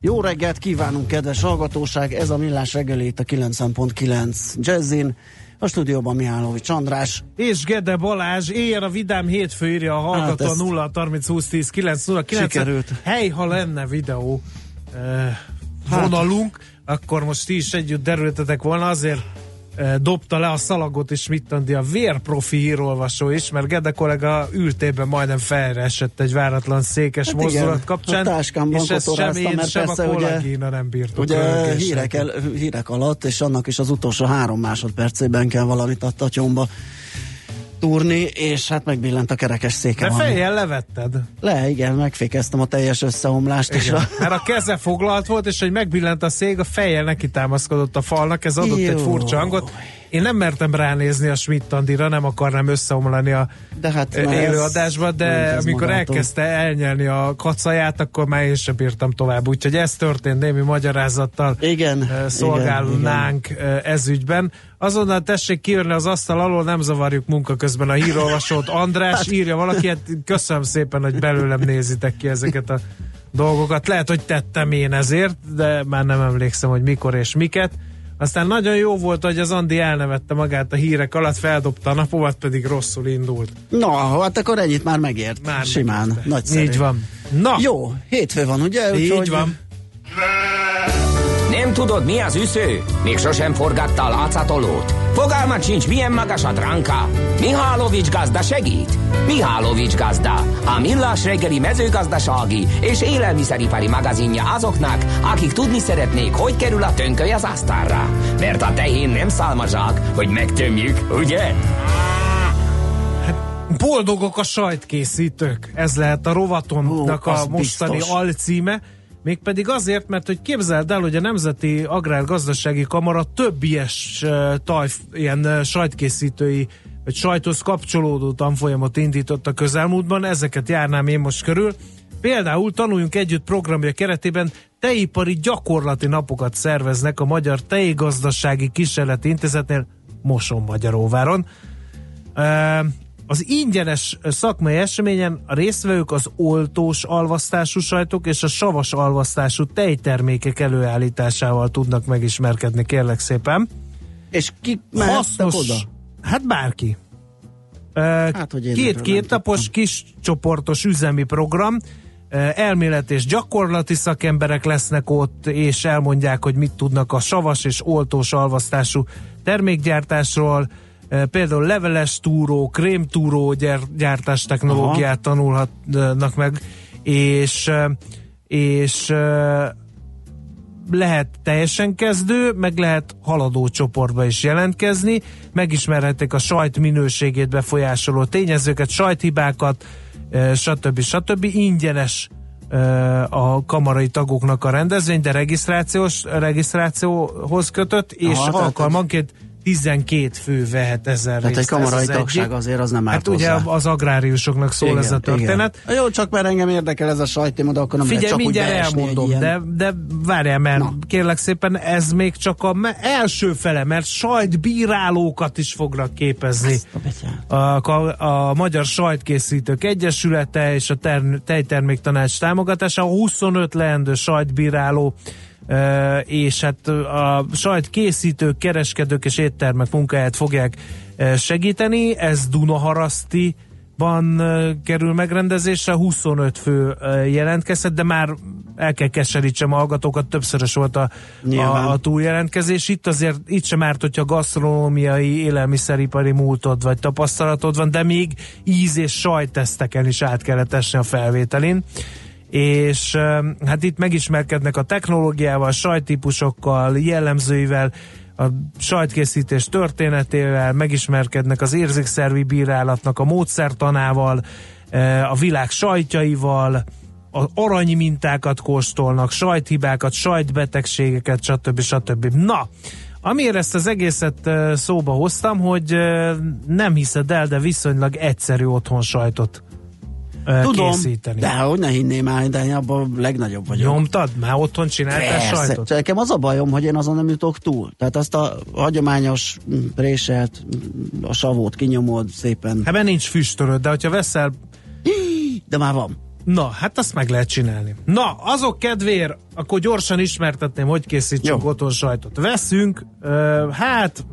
Jó reggelt kívánunk, kedves hallgatóság! Ez a Millás reggelét a 90.9 Jazzin. A stúdióban Mihálovics András. És Gede Balázs, éjjel a vidám hétfő írja a hallgató hát 0 30 20 10 9 0 9 Sikerült. Hely, ha lenne videó eh, vonalunk, hát. akkor most ti is együtt derültetek volna, azért dobta le a szalagot és mit tandi a vérprofi hírolvasó is, mert Gede kollega ültében majdnem felre esett egy váratlan székes Hát mozdulat igen, kapcsán, a táskámban és ezt sem én, mert sem a persze ugye- kollégina nem bírtuk. Ugye hírek, el, hírek alatt, és annak is az utolsó három másodpercében kell valamit a tatyomba túrni, és hát megbillent a kerekes széke. De fejjel levetted. Le, igen, megfékeztem a teljes összeomlást, és Igen. a, Mert a keze foglalt volt, és hogy megbillent a szég, a fejjel neki támaszkodott a falnak, ez adott Jó. egy furcsa hangot. Én nem mertem ránézni a Schmidt Andira, nem akarnám összeomlani a de hát e, élőadásba, de ment ez amikor magától. elkezdte elnyelni a kacaját, akkor már én sem bírtam tovább. Úgyhogy ez történt némi magyarázattal Igen, e, szolgálnánk e, ez ügyben. Azonnal tessék kijönni az asztal alól, nem zavarjuk munka közben a hírolvasót. András írja valaki, hát köszönöm szépen, hogy belőlem nézitek ki ezeket a dolgokat. Lehet, hogy tettem én ezért, de már nem emlékszem, hogy mikor és miket. Aztán nagyon jó volt, hogy az Andi elnevette magát a hírek alatt, feldobta a napomat, pedig rosszul indult. Na, hát akkor ennyit már megért. Már Simán, megérte. nagyszerű. Így van. Na, Jó, hétfő van, ugye? így Úgyhogy- van. Nem tudod, mi az üsző? Még sosem forgatta a látszatolót? Fogalmat sincs, milyen magas a dránka? Mihálovics gazda segít? Mihálovics gazda, a millás reggeli mezőgazdasági és élelmiszeripari magazinja azoknak, akik tudni szeretnék, hogy kerül a tönköly az asztalra. Mert a tehén nem szálmazsák, hogy megtömjük, ugye? Boldogok a sajtkészítők. Ez lehet a Ó, az a mostani biztos. alcíme. Mégpedig azért, mert hogy képzeld el, hogy a Nemzeti Agrárgazdasági Kamara több ilyes tajf, ilyen sajtkészítői vagy sajthoz kapcsolódó tanfolyamot indított a közelmúltban, ezeket járnám én most körül. Például tanuljunk együtt programja keretében tejipari gyakorlati napokat szerveznek a Magyar Tejgazdasági Kísérleti Intézetnél Moson Magyaróváron. Az ingyenes szakmai eseményen a résztvevők az oltós alvasztású sajtok és a savas alvasztású tejtermékek előállításával tudnak megismerkedni, kérlek szépen. És ki mehettek oda? Hát bárki. Hát, hogy én Két kétnapos kis csoportos üzemi program, elmélet és gyakorlati szakemberek lesznek ott, és elmondják, hogy mit tudnak a savas és oltós alvasztású termékgyártásról, például leveles túró, krémtúró gyár- gyártás technológiát tanulhatnak meg, és, ö, és ö, lehet teljesen kezdő, meg lehet haladó csoportba is jelentkezni, megismerhetik a sajt minőségét befolyásoló tényezőket, sajthibákat, eh, stb. stb. ingyenes eh, a kamarai tagoknak a rendezvény, de regisztrációs regisztrációhoz kötött, és Aha, tehát alkalmanként 12 fő vehet ezen Tehát egy részt. Ez kamarai az egyik. tagság azért az nem árt Hát ugye hozzá. az agráriusoknak szól Igen, ez a történet. Igen. Jó, csak mert engem érdekel ez a sajtéma, de akkor nem Figyelj, csak mindjárt egy elmondom, ilyen. de, de várjál, mert Na. kérlek szépen, ez még csak a első fele, mert sajtbírálókat is fognak képezni. A. A, a, a Magyar Sajtkészítők Egyesülete és a ter- Tejtermék Tanács támogatása, 25 leendő sajtbíráló és hát a sajtkészítők, kereskedők és éttermek munkáját fogják segíteni. Ez Dunaharaszti ban kerül megrendezésre, 25 fő jelentkezett, de már el kell keserítsem a hallgatókat, többszörös volt a, Nyilván. a, a túljelentkezés. Itt azért, itt sem árt, hogyha gasztronómiai, élelmiszeripari múltod vagy tapasztalatod van, de még íz és sajtteszteken is át kellett esni a felvételin és hát itt megismerkednek a technológiával, sajttípusokkal, jellemzőivel, a sajtkészítés történetével, megismerkednek az érzékszervi bírálatnak a módszertanával, ö, a világ sajtjaival, az arany mintákat kóstolnak, sajthibákat, sajtbetegségeket, stb. stb. Na, Amiért ezt az egészet szóba hoztam, hogy nem hiszed el, de viszonylag egyszerű otthon sajtot Tudom, készíteni. de hogy ne hinném már, de én abban legnagyobb vagyok. Nyomtad? Már otthon csináltál sajtot? Nekem az a bajom, hogy én azon nem jutok túl. Tehát azt a hagyományos préselt, a savót kinyomod szépen. Hát mert nincs füstölöd, de hogyha veszel De már van. Na, hát azt meg lehet csinálni. Na, azok kedvéért, akkor gyorsan ismertetném, hogy készítsünk Jó. otthon sajtot. Veszünk, hát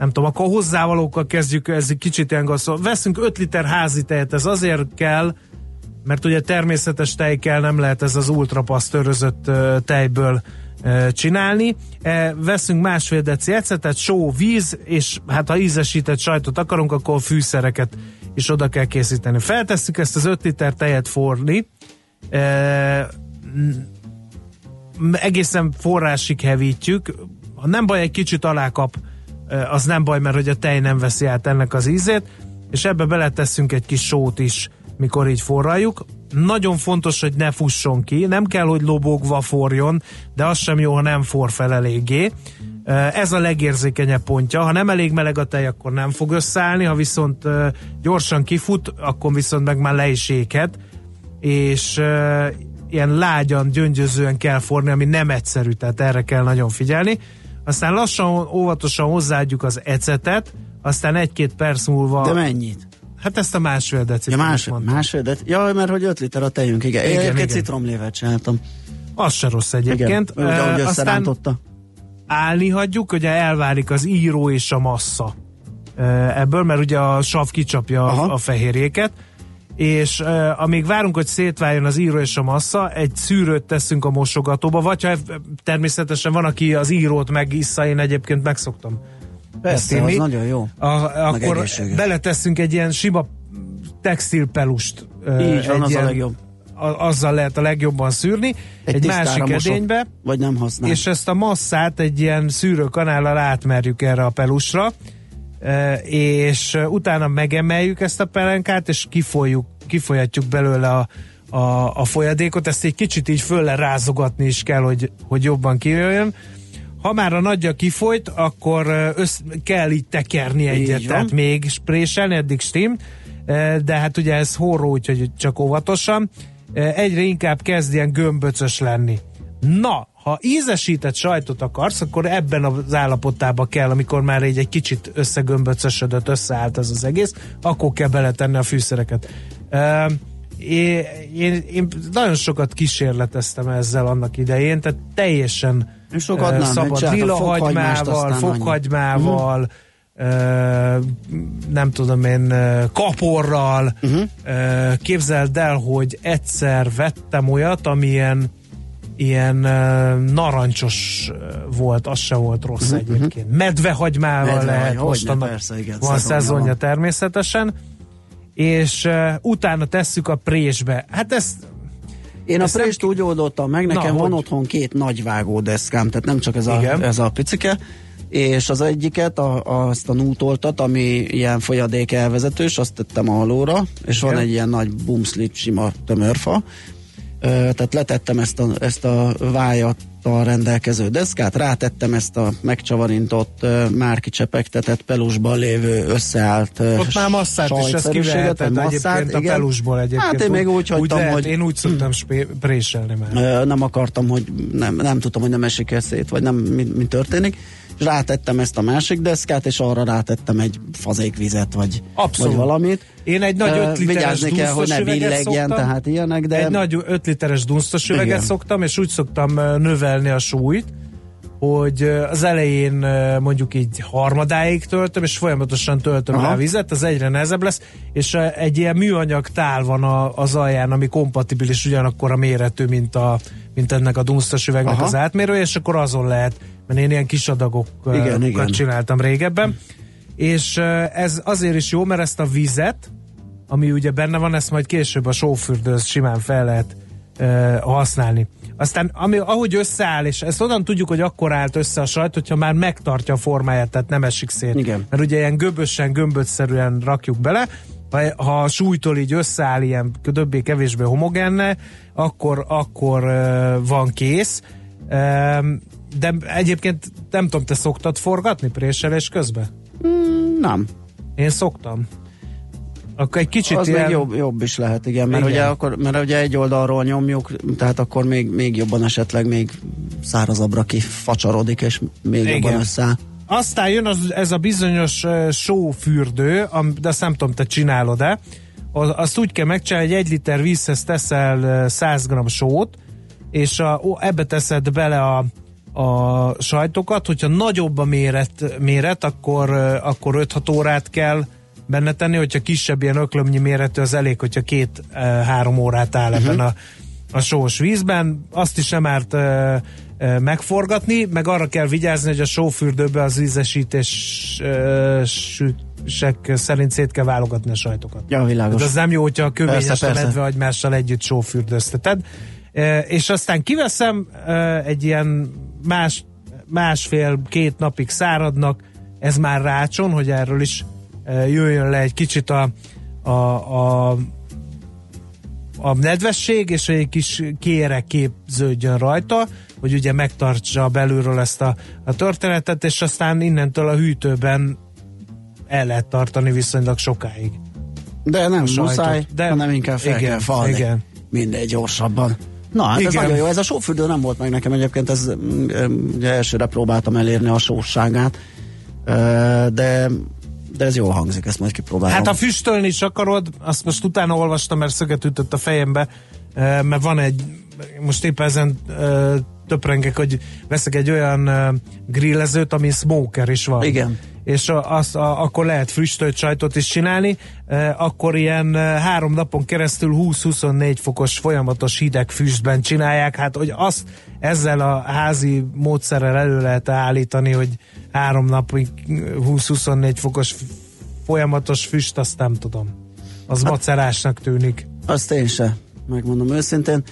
nem tudom, akkor hozzávalókkal kezdjük, ez egy kicsit ilyen gaszol. Veszünk 5 liter házi tejet, ez azért kell, mert ugye természetes tej kell, nem lehet ez az ultrapasztőrözött tejből csinálni. E, veszünk másfél deci ecetet, só, víz, és hát ha ízesített sajtot akarunk, akkor fűszereket is oda kell készíteni. Feltesszük ezt az 5 liter tejet forni, e, egészen forrásig hevítjük, nem baj, egy kicsit alákap, e, az nem baj, mert hogy a tej nem veszi át ennek az ízét, és ebbe beletesszünk egy kis sót is, mikor így forraljuk. Nagyon fontos, hogy ne fusson ki, nem kell, hogy lobogva forjon, de az sem jó, ha nem for fel eléggé. Ez a legérzékenyebb pontja. Ha nem elég meleg a tej, akkor nem fog összeállni, ha viszont gyorsan kifut, akkor viszont meg már le is éghet, és ilyen lágyan, gyöngyözően kell forni, ami nem egyszerű, tehát erre kell nagyon figyelni. Aztán lassan, óvatosan hozzáadjuk az ecetet, aztán egy-két perc múlva, De mennyit? hát ezt a másfél decit Ja, más, másfél, de, ja, mert hogy 5 liter a tejünk, igen. Igen, egyébként igen. citromlévet csináltam. Az se rossz egyébként. Igen, úgy, Ö, ahogy aztán állni hagyjuk, ugye elválik az író és a massza ebből, mert ugye a sav kicsapja Aha. a fehérjéket, és uh, amíg várunk, hogy szétváljon az író és a massza, egy szűrőt teszünk a mosogatóba, vagy ha természetesen van, aki az írót megissza, én egyébként megszoktam ezt Persze, inni. az nagyon jó. A, akkor beleteszünk egy ilyen sima textilpelust. Így van, az a ilyen- legjobb. a- azzal lehet a legjobban szűrni. Egy, egy másik edénybe, Vagy nem használ. és ezt a masszát egy ilyen szűrőkanállal átmerjük erre a pelusra, és utána megemeljük ezt a pelenkát, és kifolyjuk, kifolyatjuk belőle a, a, a folyadékot, ezt egy kicsit így fölle rázogatni is kell, hogy, hogy jobban kijöjjön. Ha már a nagyja kifolyt, akkor össz, kell így tekerni egyet, van. tehát még spréselni, eddig stim, de hát ugye ez horró, úgyhogy csak óvatosan. Egyre inkább kezd ilyen gömböcös lenni. Na, ha ízesített sajtot akarsz, akkor ebben az állapotában kell, amikor már egy, egy kicsit összegömböcösödött, összeállt ez az egész, akkor kell beletenni a fűszereket. Uh, én, én, én nagyon sokat kísérleteztem ezzel annak idején, tehát teljesen sokat nem, szabad lilahagymával, fokhagymával, nem tudom én, kaporral. Ö, Képzeld el, hogy egyszer vettem olyat, ami ilyen ö, narancsos volt, az se volt rossz egyébként. Medvehagymával Medvehagy, lehet, most annak persze, igen, van szezonja szezonja van. természetesen, és uh, utána tesszük a présbe. Hát ezt Én a Ezt nem prést ki- úgy oldottam meg, nekem Na, van hogy? otthon két nagy vágódeszkám, tehát nem csak ez Igen. a, ez a picike, és az egyiket, a, azt a nútoltat, ami ilyen folyadék elvezetős, azt tettem alóra, és van Igen. egy ilyen nagy bumszlit sima tömörfa, tehát letettem ezt a, ezt a vájattal rendelkező deszkát, rátettem ezt a megcsavarintott, már kicsepegtetett pelusban lévő összeállt ott már masszát is ezt sajtszerűséget, kiveheted vagy egyébként a igen. pelusból egyébként. Hát én még úgy hagytam, lehet, hogy Én úgy szoktam spé- préselni már. Nem akartam, hogy nem, nem tudtam, hogy nem esik szét, vagy nem, mi, mi történik. És rátettem ezt a másik deszkát, és arra rátettem egy fazékvizet, vagy, Abszolút. vagy valamit. Én egy nagy Ö, 5 literes Vigyázni kell, hogy ne billegjen, szoktam. tehát ilyenek, de... Egy nagy 5 literes dunsztos üveget Igen. szoktam, és úgy szoktam növelni a súlyt, hogy az elején mondjuk így harmadáig töltöm, és folyamatosan töltöm Aha. rá vizet, az egyre nehezebb lesz, és egy ilyen műanyag tál van a, az alján, ami kompatibilis ugyanakkor a méretű, mint, a, mint ennek a dunsztos üvegnek Aha. az átmérője, és akkor azon lehet, mert én ilyen kis adagokat Igen, igen. csináltam régebben, és ez azért is jó, mert ezt a vizet, ami ugye benne van, ezt majd később a sófürdőz simán fel lehet ö, használni. Aztán ami, ahogy összeáll, és ezt onnan tudjuk, hogy akkor állt össze a sajt, hogyha már megtartja a formáját, tehát nem esik szét. Igen. Mert ugye ilyen göbösen, gömbötszerűen rakjuk bele, ha, ha a súlytól így összeáll ilyen többé-kevésbé homogenne, akkor, akkor uh, van kész. Um, de egyébként nem tudom, te szoktad forgatni préselés közben? Mm, nem. Én szoktam. Akkor egy kicsit az ilyen... még jobb, jobb is lehet, igen, mert, igen. Ugye, akkor, mert ugye egy oldalról nyomjuk, tehát akkor még, még jobban esetleg még szárazabbra kifacsarodik, és még igen. jobban összeáll. Aztán jön az, ez a bizonyos uh, sófürdő, de azt nem tudom, te csinálod-e. Azt úgy kell megcsinálni, hogy egy liter vízhez teszel 100 g sót, és a, ó, ebbe teszed bele a, a sajtokat, hogyha nagyobb a méret, méret akkor, akkor 5-6 órát kell benne tenni, hogyha kisebb ilyen öklömnyi méretű, az elég, hogyha két-három órát áll uh-huh. ebben a, a sós vízben. Azt is nem árt megforgatni, meg arra kell vigyázni, hogy a sófürdőbe az ízesítés szerint szét kell válogatni a sajtokat. Ja, világos. De az nem jó, hogyha a kövényes a medve agymással együtt sófürdőzteted. És aztán kiveszem egy ilyen más, másfél-két napig száradnak, ez már rácson, hogy erről is jöjjön le egy kicsit a, a, a a nedvesség, és egy kis kére képződjön rajta, hogy ugye megtartsa belülről ezt a, a történetet, és aztán innentől a hűtőben el lehet tartani viszonylag sokáig. De nem muszáj, de hanem inkább fel igen, kell falni. Igen. Mindegy gyorsabban. Na, hát Igen. ez nagyon jó. Ez a sófürdő nem volt meg nekem egyébként, ez mm, ugye elsőre próbáltam elérni a sósságát, de de ez jól hangzik, ezt majd kipróbálom. Hát ha füstölni is akarod, azt most utána olvastam, mert szöget ütött a fejembe, mert van egy, most éppen ezen töprengek, hogy veszek egy olyan grillezőt, ami smoker is van. Igen és az, a, akkor lehet frisstölt sajtot is csinálni, e, akkor ilyen három napon keresztül 20-24 fokos folyamatos hideg füstben csinálják, hát hogy azt ezzel a házi módszerrel elő lehet állítani, hogy három napig 20-24 fokos folyamatos füst, azt nem tudom. Az hát, macerásnak tűnik. Azt én se, megmondom őszintén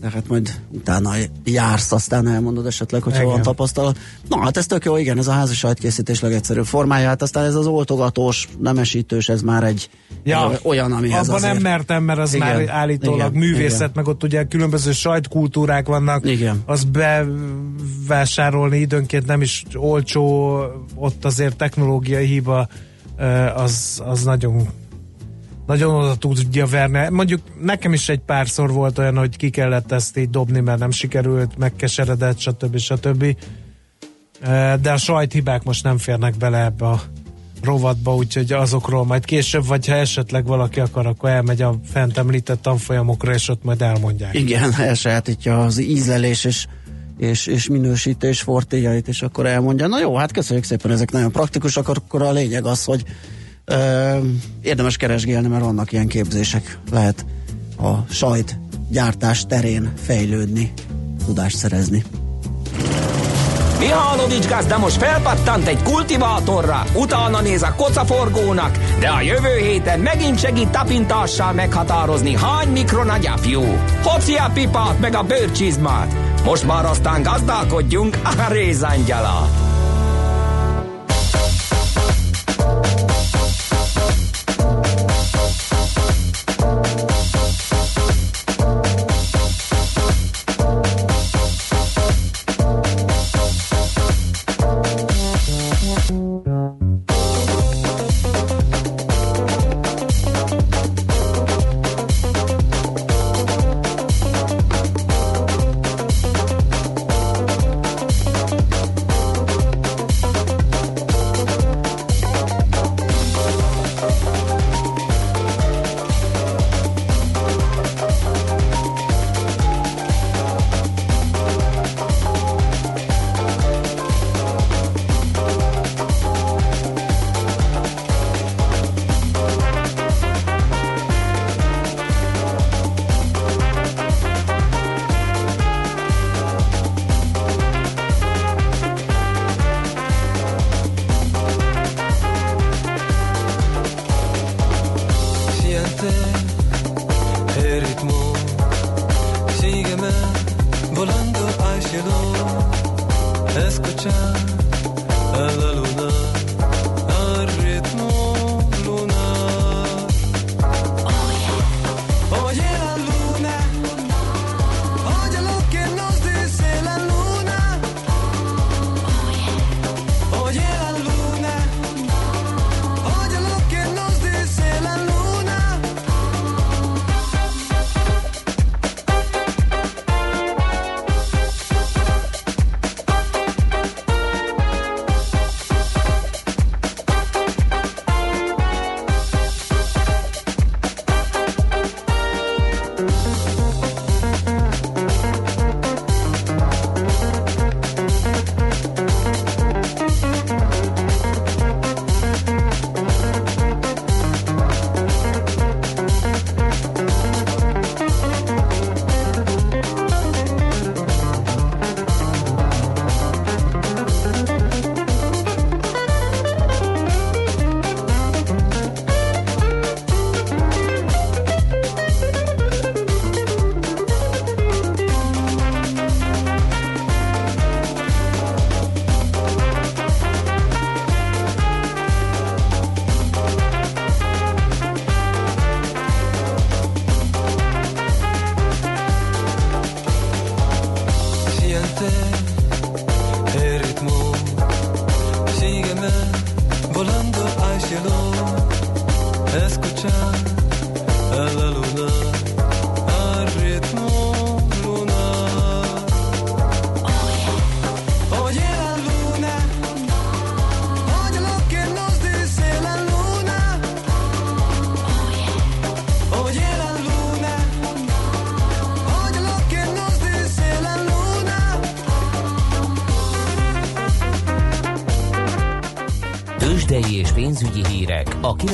de hát majd utána jársz, aztán elmondod esetleg, hogyha igen. van tapasztalat. Na hát ez tök jó, igen, ez a házi sajtkészítés legegyszerűbb formája, hát aztán ez az oltogatós, nemesítős, ez már egy ja, olyan, ami Abban azért... nem mertem, mert az igen, már állítólag igen, művészet, igen. meg ott ugye különböző sajtkultúrák vannak, igen. az bevásárolni időnként nem is olcsó, ott azért technológiai hiba az, az nagyon nagyon oda tudja verni. Mondjuk nekem is egy párszor volt olyan, hogy ki kellett ezt így dobni, mert nem sikerült, megkeseredett, stb. stb. De a sajthibák most nem férnek bele ebbe a rovatba, úgyhogy azokról majd később, vagy ha esetleg valaki akar, akkor elmegy a fent említett tanfolyamokra, és ott majd elmondják. Igen, elsajátítja az ízlelés és, és, és minősítés fortéjait, és akkor elmondja. Na jó, hát köszönjük szépen, ezek nagyon praktikusak, akkor a lényeg az, hogy érdemes keresgélni, mert vannak ilyen képzések. Lehet a sajt gyártás terén fejlődni, tudást szerezni. Mihálovics gazda most felpattant egy kultivátorra, utána néz a kocaforgónak, de a jövő héten megint segít tapintással meghatározni, hány mikron a gyapjú. Hoci a pipát meg a bőrcsizmát. Most már aztán gazdálkodjunk a rézangyala.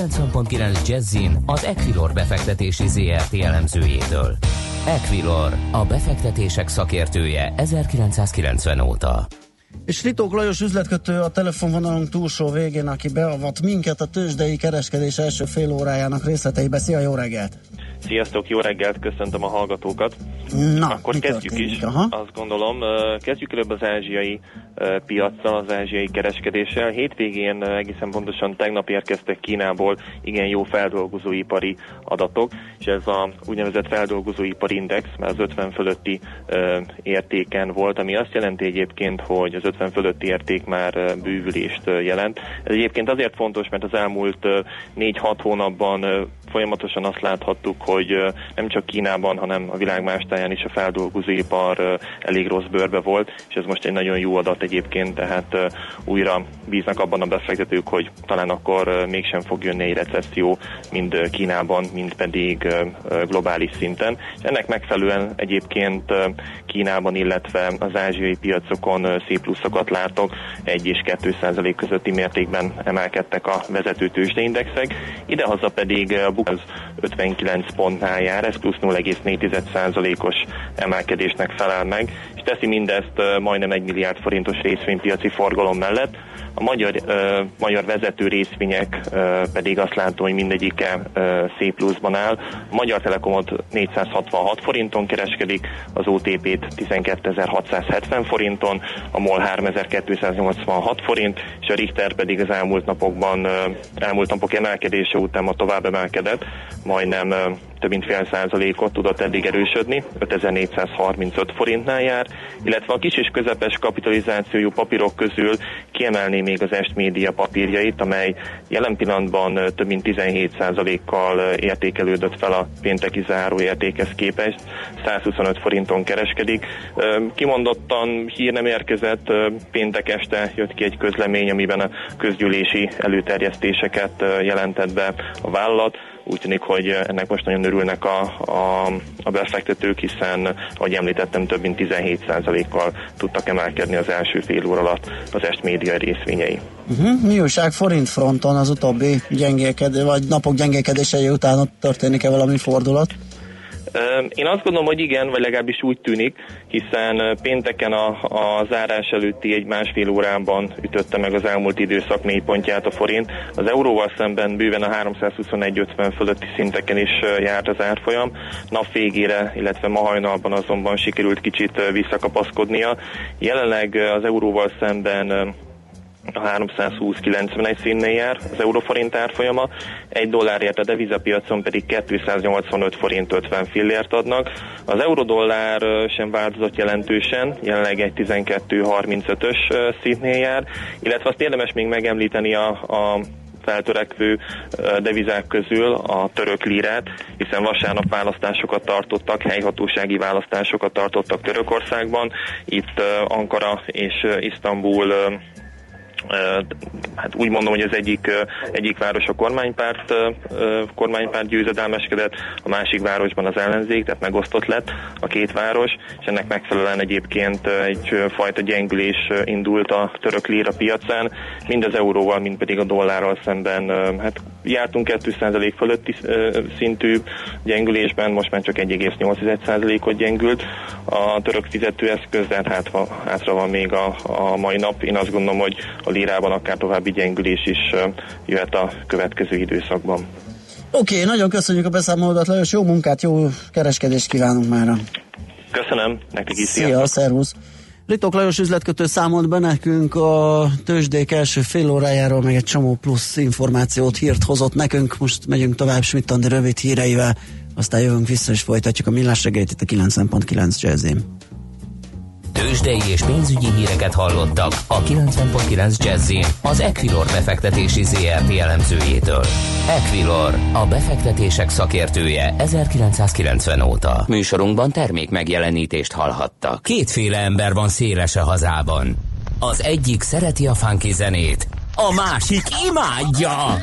90.9 Jazzin az Equilor befektetési ZRT elemzőjétől. Equilor, a befektetések szakértője 1990 óta. És Ritók Lajos üzletkötő a telefonvonalunk túlsó végén, aki beavat minket a tőzsdei kereskedés első fél órájának részleteibe. Szia, jó reggelt! Sziasztok, jó reggelt, köszöntöm a hallgatókat. Na, Akkor kezdjük is, Aha. azt gondolom. Kezdjük előbb az ázsiai piacsal, az ázsiai kereskedéssel. Hétvégén egészen pontosan tegnap érkeztek Kínából igen jó feldolgozóipari adatok, és ez a úgynevezett feldolgozóipari index, mert az 50 fölötti értéken volt, ami azt jelenti egyébként, hogy az 50 fölötti érték már bővülést jelent. Ez egyébként azért fontos, mert az elmúlt 4-6 hónapban folyamatosan azt láthattuk, hogy nem csak Kínában, hanem a világ más táján is a feldolgozóipar elég rossz bőrbe volt, és ez most egy nagyon jó adat egyébként, tehát újra bíznak abban a befektetők, hogy talán akkor mégsem fog jönni egy recesszió, mind Kínában, mind pedig globális szinten. És ennek megfelelően egyébként Kínában, illetve az ázsiai piacokon szép pluszokat látok, 1 és 2 százalék közötti mértékben emelkedtek a vezető tőzsdeindexek, idehaza pedig a BUK az 59 pontnál jár, ez plusz 0,4%-os emelkedésnek felel meg, teszi mindezt majdnem 1 milliárd forintos részvénypiaci forgalom mellett. A magyar, magyar vezető részvények pedig azt látom, hogy mindegyike szép pluszban áll. A Magyar Telekomot 466 forinton kereskedik, az OTP-t 12.670 forinton, a MOL 3286 forint, és a Richter pedig az elmúlt napokban, elmúlt napok emelkedése után ma tovább emelkedett, majdnem több mint fél százalékot tudott eddig erősödni, 5435 forintnál jár, illetve a kis és közepes kapitalizációjú papírok közül kiemelné még az Est Média papírjait, amely jelen pillanatban több mint 17 százalékkal értékelődött fel a pénteki záróértékhez képest, 125 forinton kereskedik. Kimondottan hír nem érkezett, péntek este jött ki egy közlemény, amiben a közgyűlési előterjesztéseket jelentett be a vállalat, úgy tűnik, hogy ennek most nagyon örülnek a, a, a befektetők, hiszen, ahogy említettem, több mint 17%-kal tudtak emelkedni az első fél óra alatt az est média részvényei. Uh-huh. Mi újság forint fronton az utóbbi gyengélkedő, vagy napok gyengélkedései után ott történik-e valami fordulat? Én azt gondolom, hogy igen, vagy legalábbis úgy tűnik, hiszen pénteken a, a zárás előtti egy másfél órában ütötte meg az elmúlt időszak mélypontját a forint. Az euróval szemben bőven a 321.50 fölötti szinteken is járt az árfolyam. Nap végére, illetve ma hajnalban azonban sikerült kicsit visszakapaszkodnia. Jelenleg az euróval szemben a 320-91 színnél jár az euróforint árfolyama, egy dollárért a devizapiacon pedig 285 forint 50 fillért adnak. Az eurodollár sem változott jelentősen, jelenleg egy 12-35-ös szintnél jár, illetve azt érdemes még megemlíteni a, a feltörekvő devizák közül a török lirát, hiszen vasárnap választásokat tartottak, helyhatósági választásokat tartottak Törökországban. Itt Ankara és Isztambul hát úgy mondom, hogy az egyik, egyik város a kormánypárt, kormánypárt győzedelmeskedett, a másik városban az ellenzék, tehát megosztott lett a két város, és ennek megfelelően egyébként egyfajta gyengülés indult a török líra piacán, mind az euróval, mind pedig a dollárral szemben. Hát jártunk 2% fölötti szintű gyengülésben, most már csak 1,8%-ot gyengült a török fizetőeszköz, de hát hátra, van még a, a mai nap. Én azt gondolom, hogy a lírában akár további gyengülés is jöhet a következő időszakban. Oké, okay, nagyon köszönjük a beszámolódat, Lajos, jó munkát, jó kereskedést kívánunk már. Köszönöm, nektek is Szia, szervusz! Ritok Lajos üzletkötő számolt be nekünk a tőzsdék első fél órájáról, meg egy csomó plusz információt, hírt hozott nekünk. Most megyünk tovább Schmidt Andi rövid híreivel, aztán jövünk vissza és folytatjuk a millás reggelyt itt a 90.9 jazzim. Tőzsdei és pénzügyi híreket hallottak a 90.9 Jazzin az Equilor befektetési ZRT elemzőjétől. Equilor, a befektetések szakértője 1990 óta. Műsorunkban termék megjelenítést hallhattak. Kétféle ember van széles a hazában. Az egyik szereti a funky zenét, a másik imádja.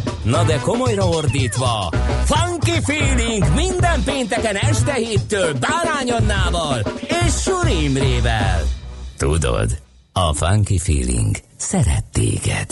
Na de komolyra ordítva, Funky Feeling minden pénteken este héttől Bárány Annával és Suri Imrével. Tudod, a Funky Feeling szeret téged.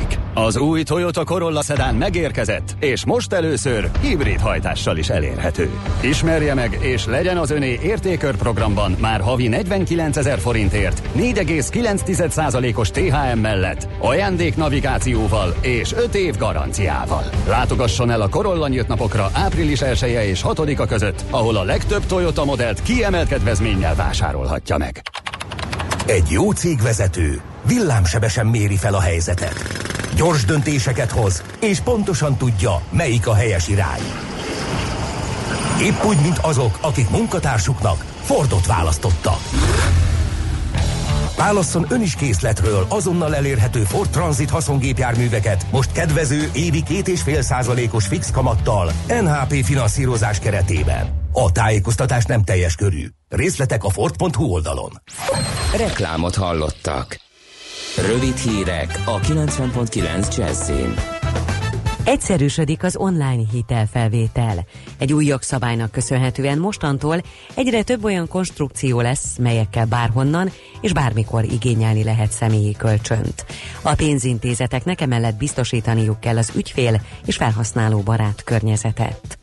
Az új Toyota Corolla szedán megérkezett, és most először hibrid hajtással is elérhető. Ismerje meg, és legyen az öné értékör programban már havi 49 ezer forintért, 4,9%-os THM mellett, ajándék navigációval és 5 év garanciával. Látogasson el a Corolla nyílt napokra április 1 -e és 6-a között, ahol a legtöbb Toyota modellt kiemelt kedvezménnyel vásárolhatja meg. Egy jó cégvezető villámsebesen méri fel a helyzetet. Gyors döntéseket hoz, és pontosan tudja, melyik a helyes irány. Épp úgy, mint azok, akik munkatársuknak Fordot választottak. Válasszon ön is készletről azonnal elérhető Ford Transit haszongépjárműveket most kedvező évi két és fél százalékos fix kamattal NHP finanszírozás keretében. A tájékoztatás nem teljes körű. Részletek a Ford.hu oldalon. Reklámot hallottak. Rövid hírek a 90.9 Jazzin. Egyszerűsödik az online hitelfelvétel. Egy új jogszabálynak köszönhetően mostantól egyre több olyan konstrukció lesz, melyekkel bárhonnan és bármikor igényelni lehet személyi kölcsönt. A pénzintézeteknek emellett biztosítaniuk kell az ügyfél és felhasználó barát környezetet.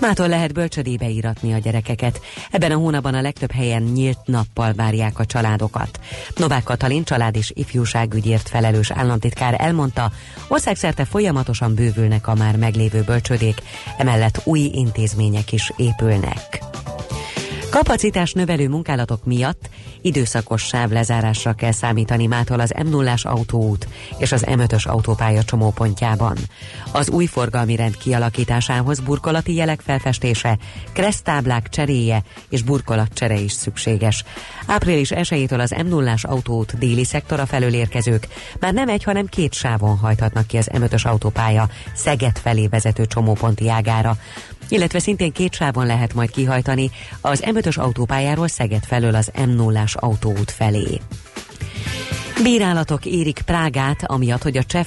Mától lehet bölcsödébe íratni a gyerekeket. Ebben a hónapban a legtöbb helyen nyílt nappal várják a családokat. Novák Katalin család és ifjúságügyért felelős államtitkár elmondta, országszerte folyamatosan bővülnek a már meglévő bölcsödék, emellett új intézmények is épülnek. Kapacitás növelő munkálatok miatt időszakos sávlezárásra kell számítani mától az m 0 autóút és az M5-ös autópálya csomópontjában. Az új forgalmi rend kialakításához burkolati jelek felfestése, kresztáblák cseréje és burkolatcsere is szükséges. Április 1-től az m 0 autóút déli szektora felől érkezők már nem egy, hanem két sávon hajthatnak ki az M5-ös autópálya Szeged felé vezető csomóponti ágára illetve szintén két sávon lehet majd kihajtani az M5-ös autópályáról Szeged felől az M0-ás autóút felé. Bírálatok érik Prágát, amiatt, hogy a cseh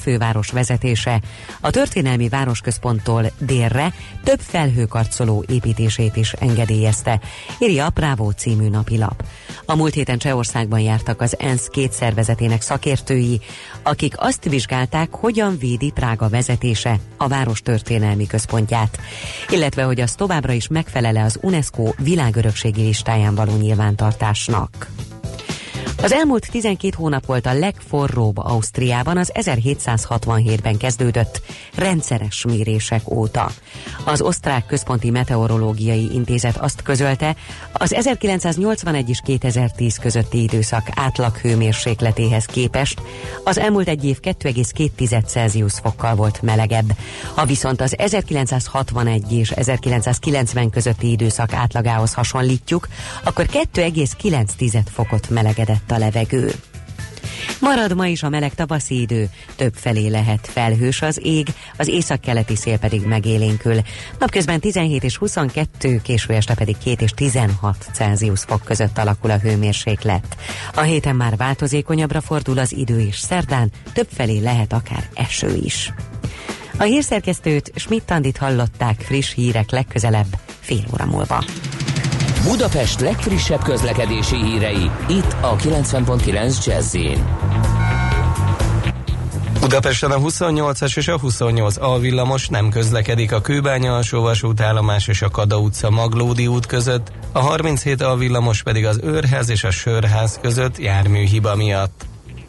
vezetése a történelmi városközponttól délre több felhőkarcoló építését is engedélyezte, írja a Bravo című napilap. A múlt héten Csehországban jártak az ENSZ két szervezetének szakértői, akik azt vizsgálták, hogyan védi Prága vezetése a város történelmi központját, illetve hogy az továbbra is megfelele az UNESCO világörökségi listáján való nyilvántartásnak. Az elmúlt 12 hónap volt a legforróbb Ausztriában az 1767-ben kezdődött rendszeres mérések óta. Az osztrák központi meteorológiai intézet azt közölte, az 1981 és 2010 közötti időszak átlag hőmérsékletéhez képest az elmúlt egy év 2,2 Celsius fokkal volt melegebb. Ha viszont az 1961 és 1990 közötti időszak átlagához hasonlítjuk, akkor 2,9 fokot melegedett a levegő. Marad ma is a meleg tavaszi idő, több felé lehet felhős az ég, az északkeleti szél pedig megélénkül. Napközben 17 és 22, késő este pedig 2 és 16 Celsius fok között alakul a hőmérséklet. A héten már változékonyabbra fordul az idő, és szerdán több felé lehet akár eső is. A hírszerkesztőt Schmidt-Tandit hallották friss hírek legközelebb fél óra múlva. Budapest legfrissebb közlekedési hírei, itt a 90.9 jazz Budapesten a 28-as és a 28 alvillamos nem közlekedik a Kőbánya alsó vasútállomás és a Kada utca Maglódi út között, a 37 alvillamos pedig az Őrház és a Sörház között járműhiba miatt.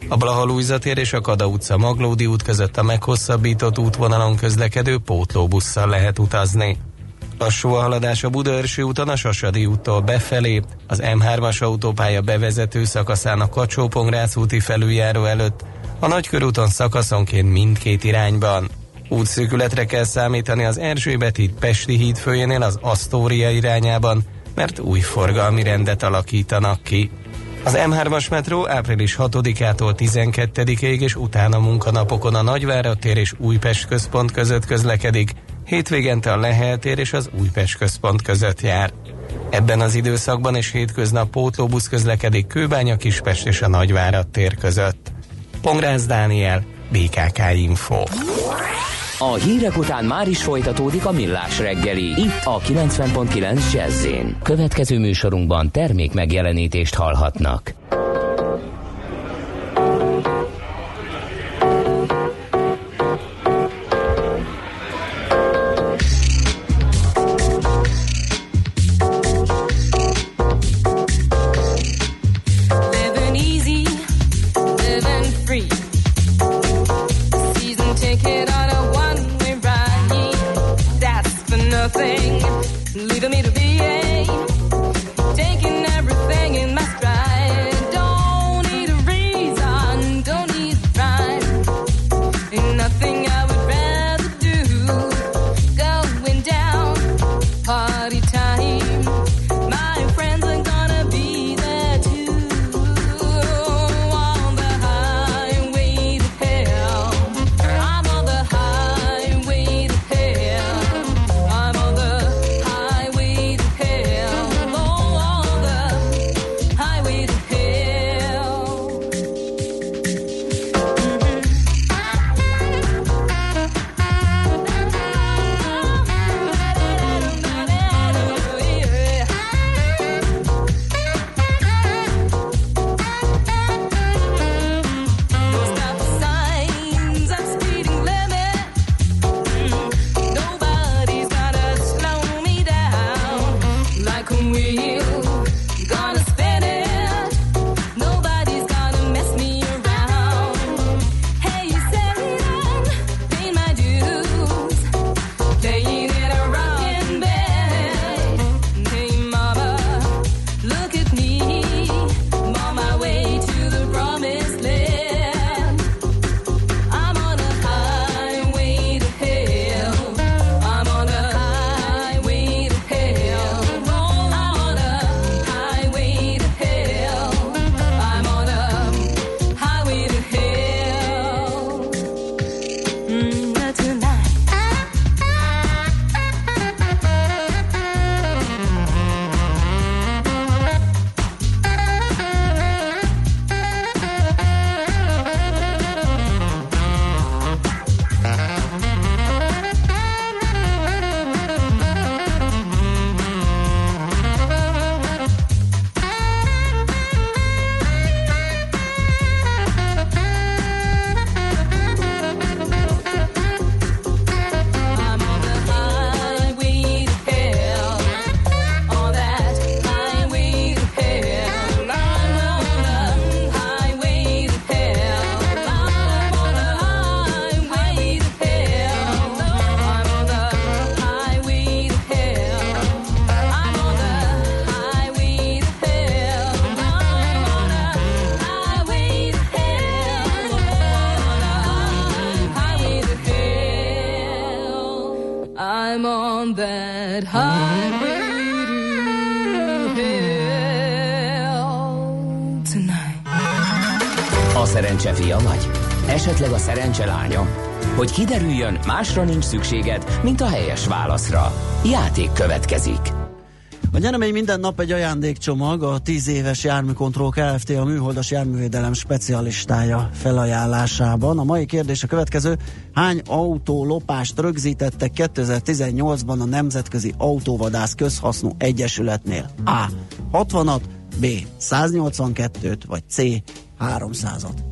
A Blaha és a Kada utca Maglódi út között a meghosszabbított útvonalon közlekedő pótlóbusszal lehet utazni. Lassú a haladás a Budaörsi úton a Sasadi úttól befelé, az M3-as autópálya bevezető szakaszán a kacsó úti felüljáró előtt, a Nagykörúton szakaszonként mindkét irányban. Útszűkületre kell számítani az Erzsébet híd Pesti híd főjénél az Asztória irányában, mert új forgalmi rendet alakítanak ki. Az M3-as metró április 6-ától 12-ig és utána munkanapokon a Nagyvárad tér és Újpest központ között közlekedik, hétvégente a Lehel és az Újpest központ között jár. Ebben az időszakban és hétköznap pótlóbusz közlekedik Kőbánya, Kispest és a Nagyvárad tér között. Pongrász Dániel, BKK Info. A hírek után már is folytatódik a millás reggeli. Itt a 90.9 jazz Következő műsorunkban termék megjelenítést hallhatnak. Esetleg a szerencse lánya? Hogy kiderüljön, másra nincs szükséged, mint a helyes válaszra. Játék következik. A nyeremény minden nap egy ajándékcsomag, a 10 éves járműkontroll Kft. a műholdas járművédelem specialistája felajánlásában. A mai kérdés a következő. Hány autó lopást rögzítettek 2018-ban a Nemzetközi Autóvadász Közhasznú Egyesületnél? A. 60-at, B. 182-t, vagy C. 300-at.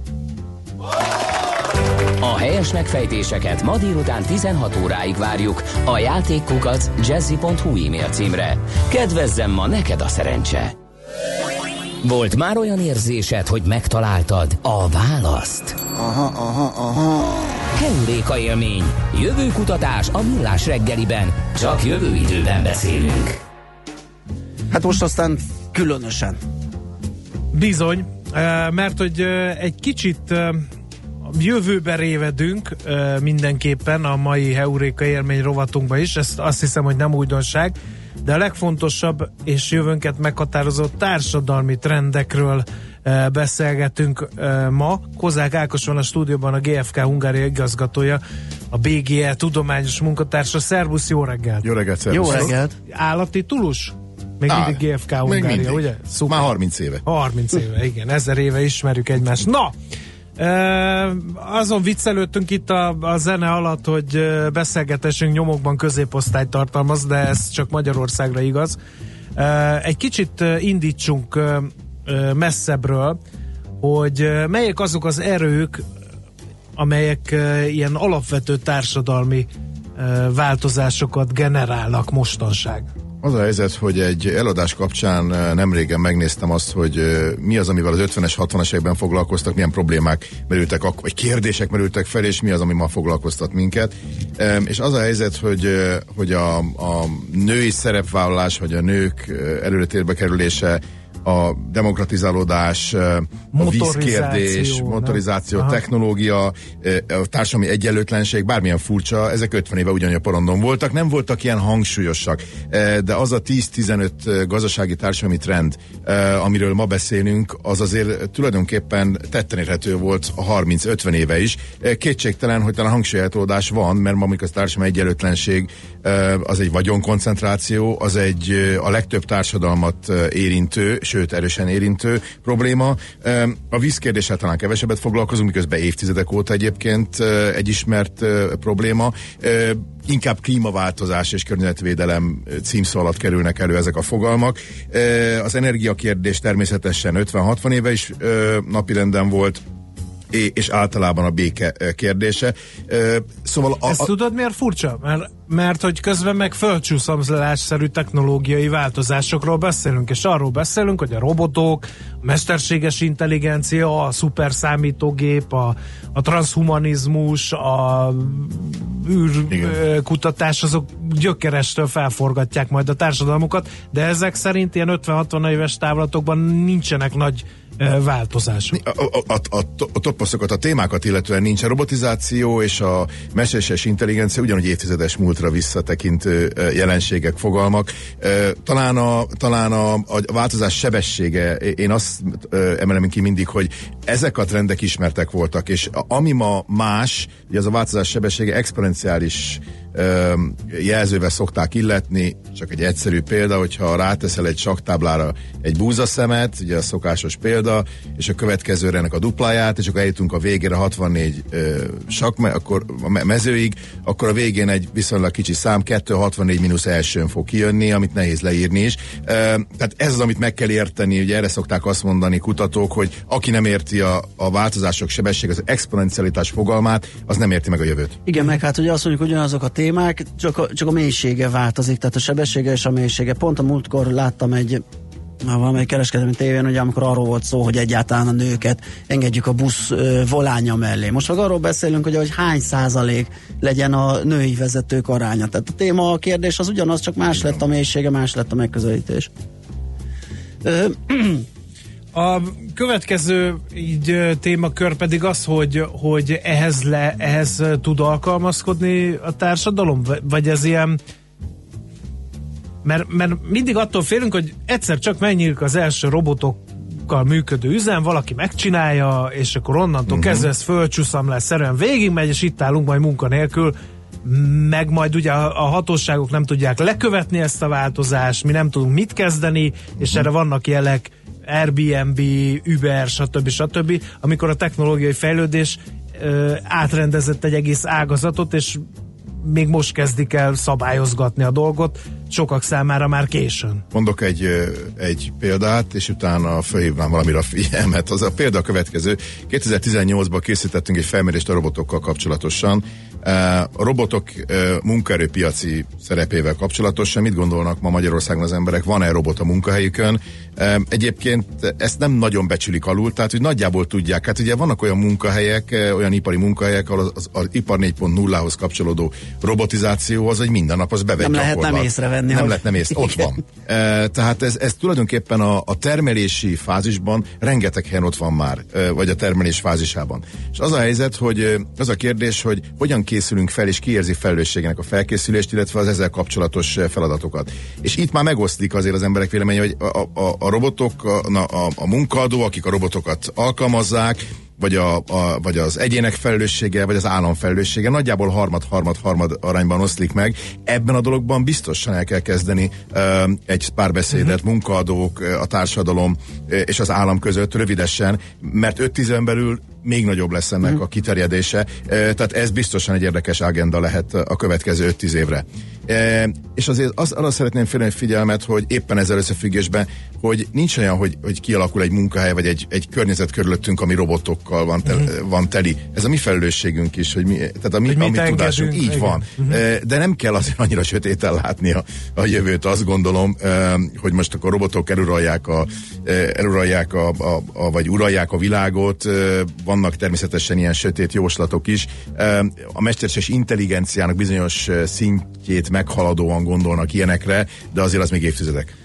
A helyes megfejtéseket ma délután 16 óráig várjuk a játékkukac jazzy.hu e-mail címre. Kedvezzem ma neked a szerencse! Volt már olyan érzésed, hogy megtaláltad a választ? Aha, aha, aha. Heuréka élmény. Jövő kutatás a millás reggeliben. Csak jövő időben beszélünk. Hát most aztán különösen. Bizony, eh, mert hogy eh, egy kicsit eh, jövőbe révedünk mindenképpen a mai Heuréka élmény rovatunkban is, ezt azt hiszem, hogy nem újdonság, de a legfontosabb és jövőnket meghatározó társadalmi trendekről beszélgetünk ma. Kozák Ákos van a stúdióban, a GFK Hungária igazgatója, a BGE tudományos munkatársa. Szervusz, jó reggelt! Jó reggelt, szervusz! Jó reggelt! Állati tulus? Még Á, mindig GFK Hungária, mindig. ugye? Szuper. Már 30 éve. 30 éve, igen. Ezer éve ismerjük egymást. Na! Azon viccelődtünk itt a, a zene alatt, hogy beszélgetésünk nyomokban középosztályt tartalmaz, de ez csak Magyarországra igaz. Egy kicsit indítsunk messzebbről, hogy melyek azok az erők, amelyek ilyen alapvető társadalmi változásokat generálnak mostanság. Az a helyzet, hogy egy eladás kapcsán nem régen megnéztem azt, hogy mi az, amivel az 50-es, 60-es években foglalkoztak, milyen problémák merültek, vagy kérdések merültek fel, és mi az, ami ma foglalkoztat minket. És az a helyzet, hogy, hogy a, a női szerepvállalás, vagy a nők előretérbe kerülése a demokratizálódás, a vízkérdés, motorizáció, Aha. technológia, a társadalmi egyenlőtlenség, bármilyen furcsa, ezek 50 éve ugyanilyen porondon voltak, nem voltak ilyen hangsúlyosak, de az a 10-15 gazdasági társadalmi trend, amiről ma beszélünk, az azért tulajdonképpen tetten érhető volt a 30-50 éve is. Kétségtelen, hogy talán hangsúlyeltolódás van, mert ma amikor a társadalmi egyenlőtlenség az egy vagyonkoncentráció, az egy a legtöbb társadalmat érintő, sőt erősen érintő probléma. A vízkérdéssel talán kevesebbet foglalkozunk, miközben évtizedek óta egyébként egy ismert probléma. Inkább klímaváltozás és környezetvédelem címszó alatt kerülnek elő ezek a fogalmak. Az energiakérdés természetesen 50-60 éve is napirenden volt, és általában a béke kérdése. Szóval a, Ezt tudod miért furcsa? Mert, mert hogy közben meg földcsúszamzolásszerű technológiai változásokról beszélünk, és arról beszélünk, hogy a robotok, a mesterséges intelligencia, a szuperszámítógép, a, a transhumanizmus, a űrkutatás, azok gyökerestől felforgatják majd a társadalmukat, de ezek szerint ilyen 50-60 éves távlatokban nincsenek nagy változások. A, a, a, a, a toposzokat, a témákat illetően nincs. A robotizáció és a mesterséges intelligencia ugyanúgy évtizedes múltra visszatekintő jelenségek, fogalmak. Talán a, talán a, a változás sebessége, én azt emelem ki mindig, hogy ezek a trendek ismertek voltak, és ami ma más, ugye az a változás sebessége exponenciális jelzővel szokták illetni, csak egy egyszerű példa, hogyha ráteszel egy saktáblára egy búzaszemet, ugye a szokásos példa, és a következőre ennek a dupláját, és akkor eljutunk a végére 64 ö, sak, akkor a mezőig, akkor a végén egy viszonylag kicsi szám, 264 mínusz elsőn fog kijönni, amit nehéz leírni is. Ö, tehát ez az, amit meg kell érteni, ugye erre szokták azt mondani kutatók, hogy aki nem érti a, a változások sebesség, az exponencialitás fogalmát, az nem érti meg a jövőt. Igen, meg hát ugye azt mondjuk, hogy ugyanazok a témák, csak a, csak a mélysége változik, tehát a sebessége és a mélysége. Pont a múltkor láttam egy valamelyik kereskedelmi tévén, ugye amikor arról volt szó, hogy egyáltalán a nőket engedjük a busz ö, volánya mellé. Most meg arról beszélünk, hogy, hogy hány százalék legyen a női vezetők aránya. Tehát a téma, a kérdés az ugyanaz, csak más lett a mélysége, más lett a megközelítés. Ö, A következő így témakör pedig az, hogy, hogy ehhez, le, ehhez tud alkalmazkodni a társadalom, vagy ez ilyen mert, mert mindig attól félünk, hogy egyszer csak megnyílik az első robotokkal működő üzem, valaki megcsinálja, és akkor onnantól uh-huh. kezdve ez fölcsúszam lesz, szerűen végigmegy, és itt állunk majd munkanélkül, meg majd ugye a, a hatóságok nem tudják lekövetni ezt a változást, mi nem tudunk mit kezdeni, és uh-huh. erre vannak jelek, Airbnb, Uber, stb. stb., amikor a technológiai fejlődés ö, átrendezett egy egész ágazatot, és még most kezdik el szabályozgatni a dolgot, sokak számára már későn. Mondok egy, egy példát, és utána felhívnám valamire a figyelmet. Az a példa a következő. 2018-ban készítettünk egy felmérést a robotokkal kapcsolatosan. A robotok munkaerőpiaci szerepével kapcsolatosan mit gondolnak ma Magyarországon az emberek? Van-e robot a munkahelyükön? Egyébként ezt nem nagyon becsülik alul, tehát hogy nagyjából tudják. Hát ugye vannak olyan munkahelyek, olyan ipari munkahelyek, ahol az, az, az ipar 4.0-hoz kapcsolódó robotizáció az, hogy minden nap az bevett Nem lehet nem észrevenni. Nem hogy... lehet nem észre, ott van. Tehát ez, ez tulajdonképpen a, a termelési fázisban rengeteg helyen ott van már, vagy a termelés fázisában. És az a helyzet, hogy az a kérdés, hogy hogyan készülünk fel, és kiérzi felelősségének a felkészülést, illetve az ezzel kapcsolatos feladatokat. És itt már megosztik azért az emberek véleménye, hogy a, a, a robotok, a, a, a munkaadó, akik a robotokat alkalmazzák, vagy, a, a, vagy az egyének felelőssége, vagy az állam felelőssége nagyjából harmad-harmad-harmad arányban oszlik meg. Ebben a dologban biztosan el kell kezdeni uh, egy párbeszédet uh-huh. munkaadók, a társadalom és az állam között rövidesen, mert 5 10 belül még nagyobb lesz ennek mm. a kiterjedése. Tehát ez biztosan egy érdekes agenda lehet a következő 5-10 évre. És azért az, arra szeretném félni figyelmet, hogy éppen ezzel összefüggésben, hogy nincs olyan, hogy, hogy kialakul egy munkahely, vagy egy, egy környezet körülöttünk, ami robotokkal van, tel, mm. van teli. Ez a mi felelősségünk is, hogy mi, tehát a mi, a mi tudásunk így igen. van. E, de nem kell azért annyira sötéten látni a, a jövőt, azt gondolom, hogy most akkor robotok eluralják a, eluralják a, a, a, vagy uralják a világot, vannak természetesen ilyen sötét jóslatok is. A mesterséges intelligenciának bizonyos szintjét meghaladóan gondolnak ilyenekre, de azért az még évtizedek.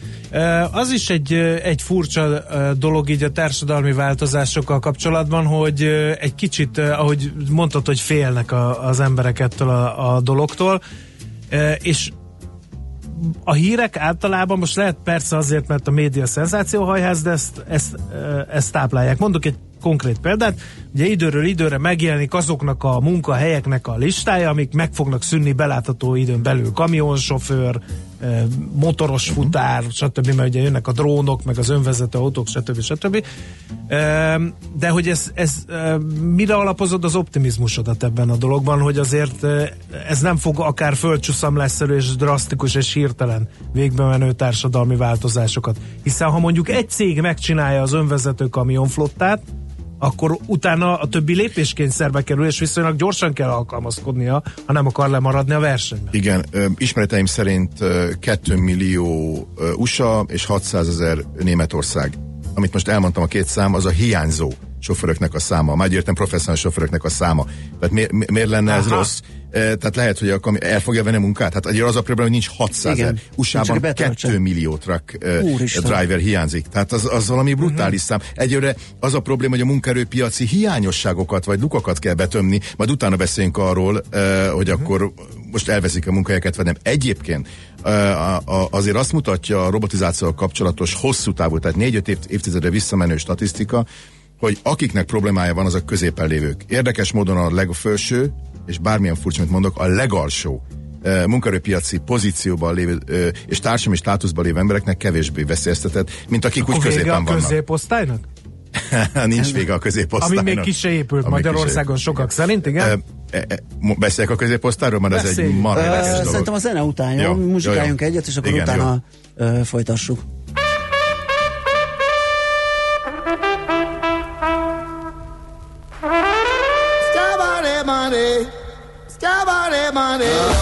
Az is egy, egy furcsa dolog így a társadalmi változásokkal kapcsolatban, hogy egy kicsit, ahogy mondtad, hogy félnek a, az emberek ettől a, a dologtól, és a hírek általában, most lehet persze azért, mert a média szenzációhajház, de ezt, ezt, ezt táplálják. Mondok egy konkrét példát. Ugye időről időre megjelenik azoknak a munkahelyeknek a listája, amik meg fognak szűnni belátható időn belül. Kamionsofőr, eh, motoros mhm. futár, stb. Mert ugye jönnek a drónok, meg az önvezető autók, stb. stb. Eh, de hogy ez, ez eh, mire alapozod az optimizmusodat ebben a dologban, hogy azért ez nem fog akár földcsuszamlásszerű és drasztikus és hirtelen végbe menő társadalmi változásokat. Hiszen ha mondjuk egy cég megcsinálja az önvezető kamionflottát, akkor utána a többi lépéskényszerbe kerül, és viszonylag gyorsan kell alkalmazkodnia, ha nem akar lemaradni a versenyben. Igen, ismereteim szerint 2 millió USA és 600 ezer Németország. Amit most elmondtam a két szám, az a hiányzó sofőröknek a száma, már értem professzionális sofőröknek a száma. Tehát mi, mi, miért lenne Aha. ez rossz? E, tehát lehet, hogy akkor el fogja venni a munkát. Hát az a probléma, hogy nincs 600 ezer. USA-ban 2 millió truck uh, driver hiányzik. Tehát az, az valami brutális uh-huh. szám. Egyőre az a probléma, hogy a munkaerőpiaci hiányosságokat vagy lukakat kell betömni, majd utána beszéljünk arról, uh, hogy uh-huh. akkor most elveszik a munkahelyeket, vagy nem. Egyébként azért azt mutatja a robotizációval kapcsolatos hosszú távú, tehát 4-5 év, évtizedre visszamenő statisztika, hogy akiknek problémája van, azok középen lévők. Érdekes módon a legfelső, és bármilyen furcsa, amit mondok, a legalsó munkaerőpiaci pozícióban lévő és társadalmi státuszban lévő embereknek kevésbé veszélyeztetett, mint akik Akkor úgy középen vannak. a középosztálynak? Nincs vége a középosztálynak. Ami még ki se épült Ami Magyarországon sokak szerint, igen? E, e, beszéljek a középosztályról, mert Beszélj. ez egy marha uh, Szerintem a zene után, jó? Muzsikáljunk egyet, és akkor igen, utána uh, folytassuk. Money.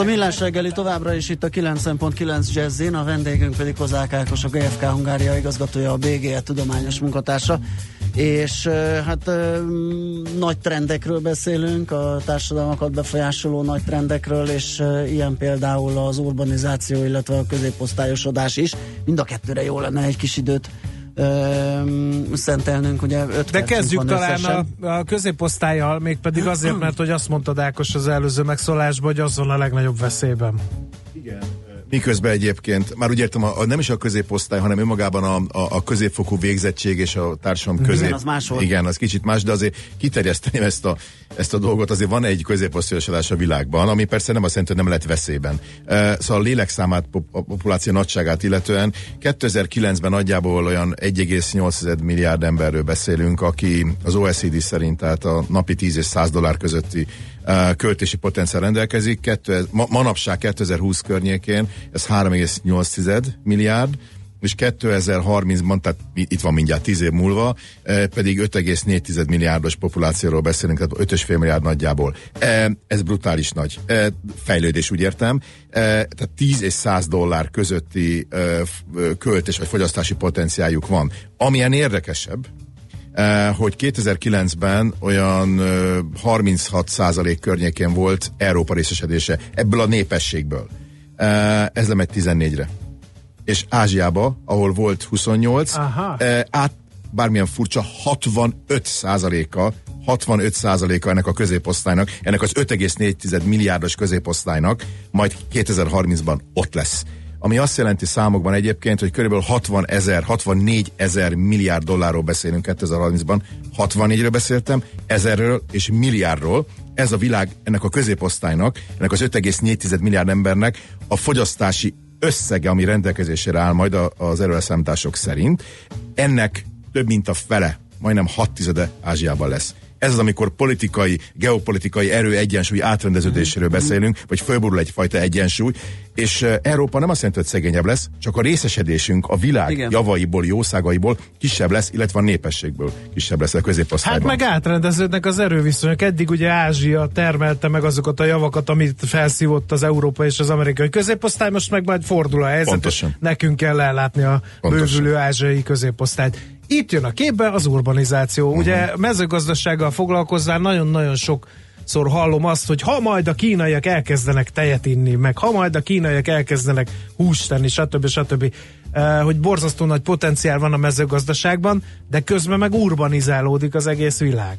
A millás reggeli továbbra is itt a 9.9 Jazzin, a vendégünk pedig Kozák Ákos, a GFK Hungária igazgatója, a BGE tudományos munkatársa, és hát nagy trendekről beszélünk, a társadalmakat befolyásoló nagy trendekről, és ilyen például az urbanizáció, illetve a középosztályosodás is. Mind a kettőre jó lenne egy kis időt uh, szentelnünk, ugye öt De kezdjük talán összesen. a, a középosztályjal, mégpedig azért, mert hogy azt mondtad Ákos az előző megszólásban, hogy az van a legnagyobb veszélyben. Miközben egyébként, már úgy értem, a, a, nem is a középosztály, hanem önmagában a, a, a középfokú végzettség és a társadalom közép. Igen, az máshol. Igen, az kicsit más, de azért kiterjeszteni ezt a, ezt a dolgot, azért van egy középosztályosodás a világban, ami persze nem azt jelenti, hogy nem lett veszélyben. Uh, szóval a lélekszámát, a populáció nagyságát illetően 2009-ben nagyjából olyan 1,8 milliárd emberről beszélünk, aki az OECD szerint, tehát a napi 10 és 100 dollár közötti költési potenciál rendelkezik. Kettő, ma, manapság 2020 környékén ez 3,8 milliárd, és 2030-ban, tehát itt van mindjárt 10 év múlva, pedig 5,4 milliárdos populációról beszélünk, tehát 5,5 milliárd nagyjából. Ez brutális nagy. Fejlődés, úgy értem. Eh, Tehát 10 és 100 dollár közötti költés vagy fogyasztási potenciáljuk van. Amilyen érdekesebb, hogy 2009-ben olyan eh, 36% környékén volt Európa részesedése ebből a népességből. Eh, Ez lemegy 14-re és Ázsiába, ahol volt 28, Aha. eh, át bármilyen furcsa 65 százaléka 65 százaléka ennek a középosztálynak, ennek az 5,4 milliárdos középosztálynak majd 2030-ban ott lesz. Ami azt jelenti számokban egyébként, hogy körülbelül 60 ezer, 64 ezer milliárd dollárról beszélünk 2030-ban. 64-ről beszéltem, ezerről és milliárdról. Ez a világ ennek a középosztálynak, ennek az 5,4 milliárd embernek a fogyasztási összege, ami rendelkezésére áll majd az erőleszámítások szerint, ennek több mint a fele, majdnem hat tizede Ázsiában lesz. Ez az, amikor politikai, geopolitikai erő egyensúly átrendeződéséről beszélünk, vagy fölborul egyfajta egyensúly, és Európa nem azt jelenti, hogy szegényebb lesz, csak a részesedésünk a világ Igen. javaiból, jószágaiból kisebb lesz, illetve a népességből kisebb lesz a Hát középosztályban. meg átrendeződnek az erőviszonyok. Eddig ugye Ázsia termelte meg azokat a javakat, amit felszívott az európai és az amerikai középosztály, most meg majd fordul a helyzet. Pontosan. Nekünk kell ellátni a Pontosan. bővülő ázsiai középosztályt. Itt jön a képbe az urbanizáció. Uh-huh. Ugye mezőgazdasággal foglalkozzál, nagyon-nagyon sok szor hallom azt, hogy ha majd a kínaiak elkezdenek tejet inni, meg ha majd a kínaiak elkezdenek húst tenni, stb. stb. Uh, hogy borzasztó nagy potenciál van a mezőgazdaságban, de közben meg urbanizálódik az egész világ.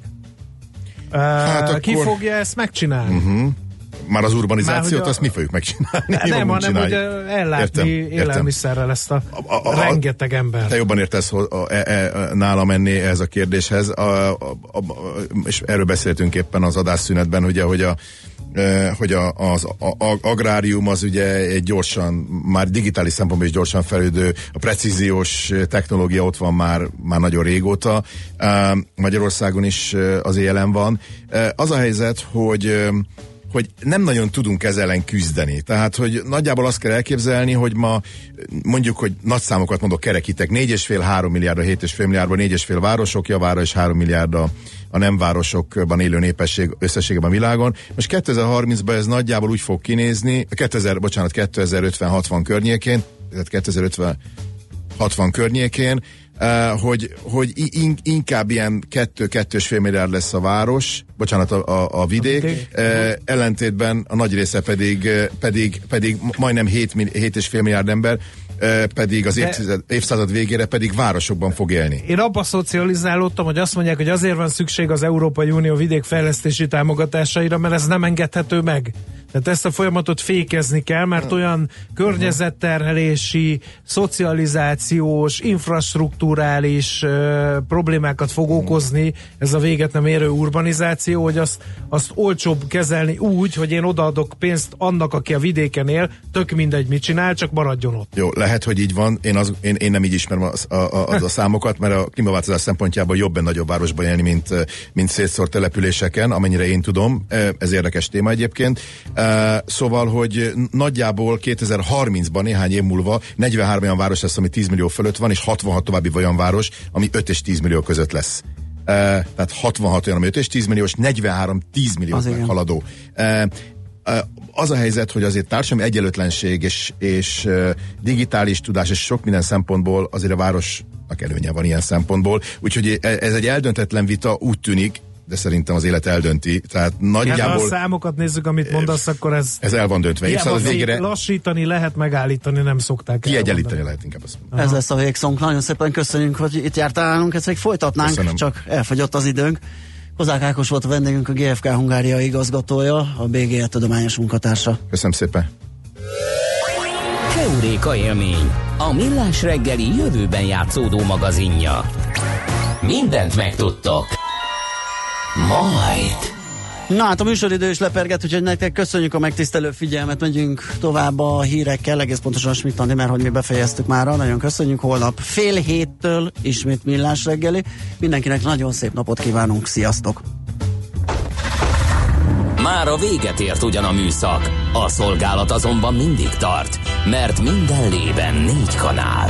Hát akkor- Ki fogja ezt megcsinálni? Uh-huh. Már az urbanizációt, Már, hogy a- azt mi fogjuk megcsinálni. Nem, Jól hanem, hogy ellátni Értem, élelmiszerrel ezt a, A- a- a- rengeteg ember. Te jobban értesz hogy a, e, e, nálam menni ez a kérdéshez, a, a, a, és erről beszéltünk éppen az adásszünetben, ugye, hogy a e, hogy a, az a, a, agrárium az ugye egy gyorsan, már digitális szempontból is gyorsan fejlődő, a precíziós technológia ott van már, már nagyon régóta, E, Magyarországon is e, azért jelen van. Az a helyzet, hogy hogy nem nagyon tudunk ezzel ellen küzdeni. Tehát, hogy nagyjából azt kell elképzelni, hogy ma mondjuk, hogy nagy számokat mondok, kerekítek, 4,5-3 milliárdra, 7,5 milliárdban, 4,5 városok javára és 3 milliárd a, a nem városokban élő népesség összességében a világon. Most 2030-ban ez nagyjából úgy fog kinézni, 2000, bocsánat, 2050-60 környékén, tehát 2050 60 környékén, hogy, hogy in, inkább ilyen 2-2,5 milliárd lesz a város, bocsánat, a, a, a vidék, A vidék. eh, ellentétben a nagy része pedig, eh, pedig, pedig majdnem 7, mi- 7,5 milliárd ember, eh, pedig az évtized, évszázad végére pedig városokban fog élni. Én abba szocializálódtam, hogy azt mondják, hogy azért van szükség az Európai Unió vidékfejlesztési támogatásaira, mert ez nem engedhető meg. Tehát ezt a folyamatot fékezni kell, mert olyan környezetterhelési, szocializációs, infrastruktúrális uh, problémákat fog okozni ez a véget nem érő urbanizáció, hogy azt, azt olcsóbb kezelni úgy, hogy én odaadok pénzt annak, aki a vidéken él, tök mindegy, mit csinál, csak maradjon ott. Jó, lehet, hogy így van. Én, az, én, én nem így ismerem az, a, a, az a számokat, mert a klímaváltozás szempontjából jobb en nagyobb városban élni, mint, mint szétszórt településeken, amennyire én tudom. Ez érdekes téma egyébként. Szóval, hogy nagyjából 2030-ban, néhány év múlva 43 olyan város lesz, ami 10 millió fölött van, és 66 további olyan város, ami 5 és 10 millió között lesz. Eh, Tehát 66 olyan, ami 5 és 10 milliós, 43 10 millió eh, az a helyzet, hogy azért társadalmi egyenlőtlenség és, és digitális tudás és sok minden szempontból azért a városnak előnye van ilyen szempontból. Úgyhogy e- ez egy eldöntetlen vita, úgy tűnik, de szerintem az élet eldönti. Tehát Hát, ha a nagyjából számokat nézzük, amit mondasz, akkor ez ez el van döntve. Hiába fék- végére lassítani lehet, megállítani nem szokták kiegyenlíteni lehet inkább azt mondani. Ez lesz a végszónk. Nagyon szépen köszönjük, hogy itt jártál nálunk, ezt még folytatnánk, Köszönöm. csak elfogyott az időnk. Kozák Ákos volt a vendégünk, a GFK Hungária igazgatója, a BGE tudományos munkatársa. Köszönöm szépen. Keuréka élmény, a millás reggeli jövőben játszódó magazinja. Mindent megtudtok. Majd. Na hát a műsoridő is leperget, úgyhogy nektek köszönjük a megtisztelő figyelmet, megyünk tovább a hírekkel, egész pontosan Schmidt Andi, mert hogy mi befejeztük már, nagyon köszönjük, holnap fél héttől ismét millás reggeli, mindenkinek nagyon szép napot kívánunk, sziasztok! Már a véget ért ugyan a műszak, a szolgálat azonban mindig tart, mert minden lében négy kanál.